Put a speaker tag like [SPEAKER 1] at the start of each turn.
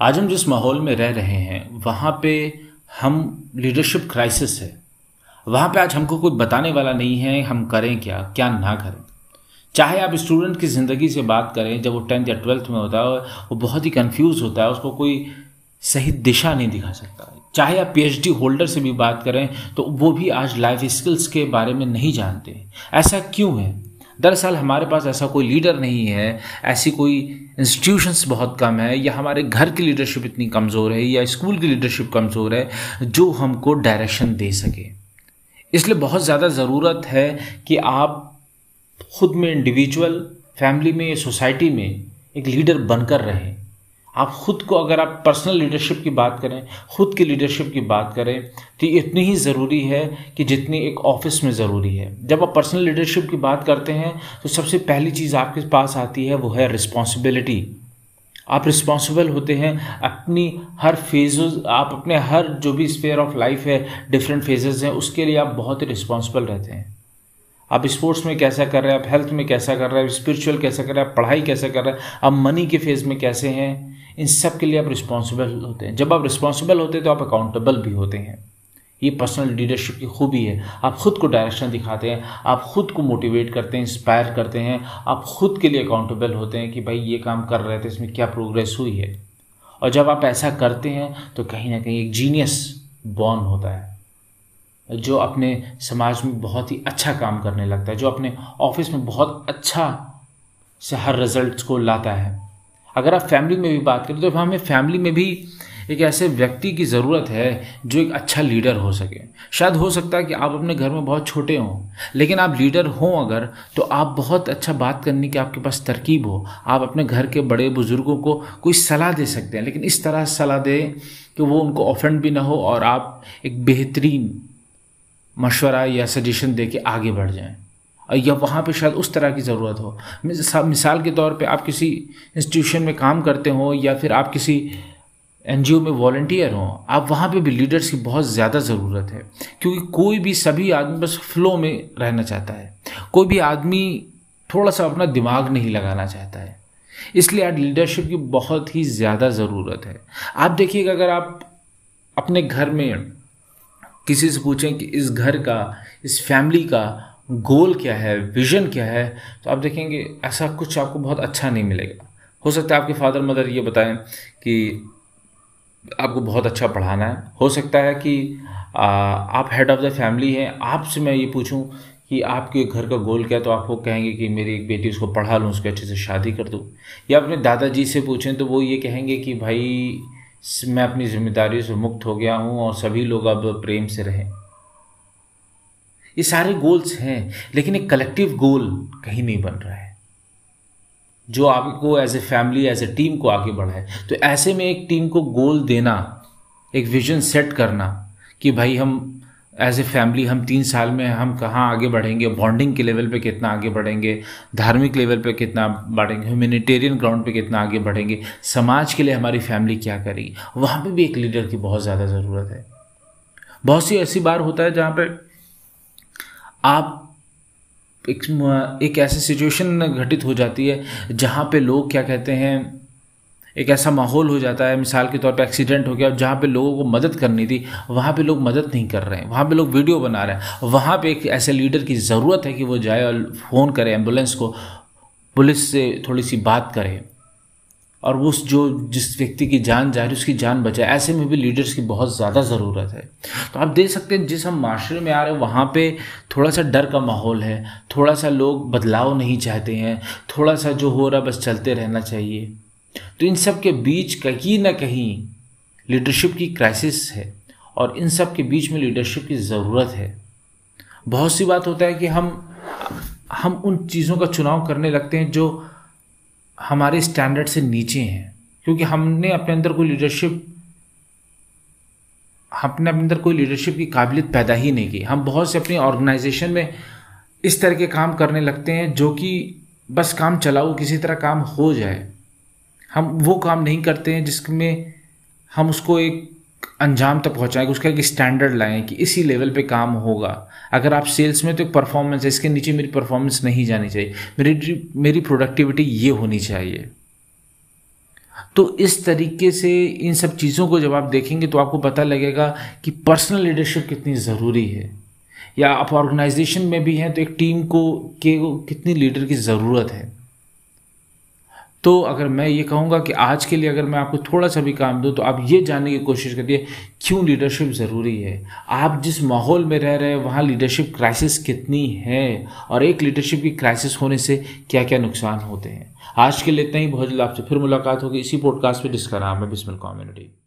[SPEAKER 1] आज हम जिस माहौल में रह रहे हैं, वहाँ पे हम लीडरशिप क्राइसिस है। वहाँ पे आज हमको कोई बताने वाला नहीं है, हम करें क्या क्या ना करें। चाहे आप स्टूडेंट की ज़िंदगी से बात करें, जब वो टेंथ या ट्वेल्थ में होता है, वो बहुत ही कंफ्यूज होता है, उसको कोई सही दिशा नहीं दिखा सकता। चाहे आप पीएचडी होल्डर से भी बात करें तो वो भी आज लाइफ स्किल्स के बारे में नहीं जानते। ऐसा क्यों है? दरअसल हमारे पास ऐसा कोई लीडर नहीं है, ऐसी कोई इंस्टीट्यूशंस बहुत कम है, या हमारे घर की लीडरशिप इतनी कमज़ोर है, या स्कूल की लीडरशिप कमज़ोर है, जो हमको डायरेक्शन दे सके। इसलिए बहुत ज़्यादा ज़रूरत है कि आप खुद में इंडिविजुअल फैमिली में सोसाइटी में एक लीडर बनकर रहें। आप खुद को अगर आप पर्सनल लीडरशिप की बात करें, खुद की लीडरशिप की बात करें तो इतनी ही ज़रूरी है कि जितनी एक ऑफ़िस में ज़रूरी है। जब आप पर्सनल लीडरशिप की बात करते हैं तो सबसे पहली चीज़ आपके पास आती है, वो है रिस्पॉन्सिबिलिटी आप रिस्पॉन्सिबल होते हैं, अपनी हर फ़ेज़ आप अपने हर जो भी स्पेयर ऑफ़ लाइफ है डिफरेंट फेजेस हैं, उसके लिए आप बहुत ही रिस्पॉन्सिबल रहते हैं। आप स्पोर्ट्स में कैसा कर रहे हैं, आप हेल्थ में कैसा कर रहे हैं स्पिरिचुअल कैसा कर रहे हैं, आप पढ़ाई कैसा कर रहे हैं, आप मनी के फ़ेज़ में कैसे हैं इन सब के लिए आप रिस्पॉन्सिबल होते हैं। जब आप रिस्पॉन्सिबल होते हैं तो आप अकाउंटेबल भी होते हैं। ये पर्सनल लीडरशिप की खूबी है। आप खुद को डायरेक्शन दिखाते हैं, आप खुद को मोटिवेट करते हैं इंस्पायर करते हैं, आप खुद के लिए अकाउंटेबल होते हैं कि भाई ये काम कर रहे थे, इसमें क्या प्रोग्रेस हुई है। और जब आप ऐसा करते हैं तो कहीं ना कहीं एक जीनियस बॉर्न होता है। जो अपने समाज में बहुत ही अच्छा काम करने लगता है, जो अपने ऑफ़िस में बहुत अच्छा से हर रिज़ल्ट को लाता है। अगर आप फैमिली में भी बात करें तो हमें फैमिली में भी एक ऐसे व्यक्ति की ज़रूरत है जो एक अच्छा लीडर हो सके। शायद हो सकता है कि आप अपने घर में बहुत छोटे हों, लेकिन आप लीडर हों अगर तो आप बहुत अच्छा बात करने की आपके पास तरकीब हो। आप अपने घर के बड़े बुज़ुर्गों को कोई सलाह दे सकते हैं, लेकिन इस तरह सलाह दें कि वो उनको ऑफेंड भी ना हो और आप एक बेहतरीन मशवरा या सजेशन दे के आगे बढ़ जाएँ। या वहाँ पे शायद उस तरह की ज़रूरत हो। मिसाल के तौर पे आप किसी इंस्टीट्यूशन में काम करते हो या फिर आप किसी एनजीओ में वॉल्टियर हों, आप वहाँ पे भी लीडर्स की बहुत ज़्यादा ज़रूरत है। क्योंकि कोई भी सभी आदमी बस फ्लो में रहना चाहता है। कोई भी आदमी थोड़ा सा अपना दिमाग नहीं लगाना चाहता है। इसलिए आज लीडरशिप की बहुत ही ज़्यादा ज़रूरत है। आप देखिएगा, अगर आप अपने घर में किसी से पूछें कि इस घर का, इस फैमिली का गोल क्या है विजन क्या है तो आप देखेंगे ऐसा कुछ आपको बहुत अच्छा नहीं मिलेगा। हो सकता है आपके फादर मदर ये बताएँ कि आपको बहुत अच्छा पढ़ाना है। हो सकता है कि आ, आप हेड ऑफ़ द फैमिली हैं आपसे मैं ये पूछूँ कि आपके घर का गोल क्या है तो आप वो कहेंगे कि मेरी एक बेटी उसको पढ़ा लूँ उसको अच्छे से शादी कर दूँ। या अपने दादाजी से पूछें तो वो ये कहेंगे कि भाई मैं अपनी जिम्मेदारियों से मुक्त हो गया हूँ और सभी लोग अब प्रेम से रहें। ये सारे गोल्स हैं, लेकिन एक कलेक्टिव गोल कहीं नहीं बन रहा है। जो आपको as a family as a team को आगे बढ़ाए। तो ऐसे में एक टीम को गोल देना, एक विजन सेट करना कि भाई हम एज ए फैमिली हम तीन साल में हम कहाँ आगे बढ़ेंगे बॉन्डिंग के लेवल पे कितना आगे बढ़ेंगे, धार्मिक लेवल पे कितना बढ़ेंगे ह्यूमैनिटेरियन ग्राउंड पे कितना आगे बढ़ेंगे, समाज के लिए हमारी फैमिली क्या करेगी वहाँ पे भी एक लीडर की बहुत ज़्यादा ज़रूरत है। बहुत सी ऐसी बार होता है जहाँ पे आप एक एक ऐसी सिचुएशन घटित हो जाती है जहाँ पे लोग क्या कहते हैं, एक ऐसा माहौल हो जाता है, मिसाल के तौर पे एक्सीडेंट हो गया, जहाँ पे लोगों को मदद करनी थी, वहाँ पे लोग मदद नहीं कर रहे हैं, वहाँ पे लोग वीडियो बना रहे हैं, वहाँ पे एक ऐसे लीडर की ज़रूरत है कि वो जाए और फ़ोन करे एंबुलेंस को, पुलिस से थोड़ी सी बात करे। और उस जो, जिस व्यक्ति की जान जा रही उसकी जान बचाए। ऐसे में भी लीडर्स की बहुत ज़्यादा ज़रूरत है। तो आप देख सकते हैं, जिस हम माशरे में आ रहे हैं, वहाँ पे थोड़ा सा डर का माहौल है। थोड़ा सा लोग बदलाव नहीं चाहते हैं। थोड़ा सा जो हो रहा बस चलते रहना चाहिए। तो इन सब के बीच कहीं ना कहीं लीडरशिप की क्राइसिस है और इन सब के बीच में लीडरशिप की ज़रूरत है। बहुत सी बात होता है कि हम हम उन चीज़ों का चुनाव करने लगते हैं जो हमारे स्टैंडर्ड से नीचे हैं, क्योंकि हमने अपने अंदर कोई लीडरशिप हमने अपने अंदर कोई लीडरशिप की काबिलियत पैदा ही नहीं की। हम बहुत से अपनी ऑर्गेनाइजेशन में इस तरह के काम करने लगते हैं, जो कि बस काम चलाओ, किसी तरह काम हो जाए। हम वो काम नहीं करते हैं जिसमें हम उसको एक अंजाम तक पहुंचाएँ उसका एक स्टैंडर्ड लाएँ कि इसी लेवल पे काम होगा। अगर आप सेल्स में तो एक परफॉर्मेंस है, इसके नीचे मेरी परफॉर्मेंस नहीं जानी चाहिए। मेरी मेरी प्रोडक्टिविटी ये होनी चाहिए। तो इस तरीके से इन सब चीज़ों को जब आप देखेंगे तो आपको पता लगेगा कि पर्सनल लीडरशिप कितनी ज़रूरी है। या आप ऑर्गेनाइजेशन में भी हैं तो एक टीम को, के, कितनी लीडर की ज़रूरत है। तो अगर मैं ये कहूँगा कि आज के लिए अगर मैं आपको थोड़ा सा भी काम दूँ तो आप ये जानने की कोशिश करिए, क्यों लीडरशिप ज़रूरी है? आप जिस माहौल में रह रहे हैं, वहाँ लीडरशिप क्राइसिस कितनी है? और एक लीडरशिप की क्राइसिस होने से क्या क्या नुकसान होते हैं? आज के लिए इतना ही, बहुत जल्द आपसे फिर मुलाकात होगी, इसी पॉडकास्ट पर जिसका नाम है बिस्मिल कम्युनिटी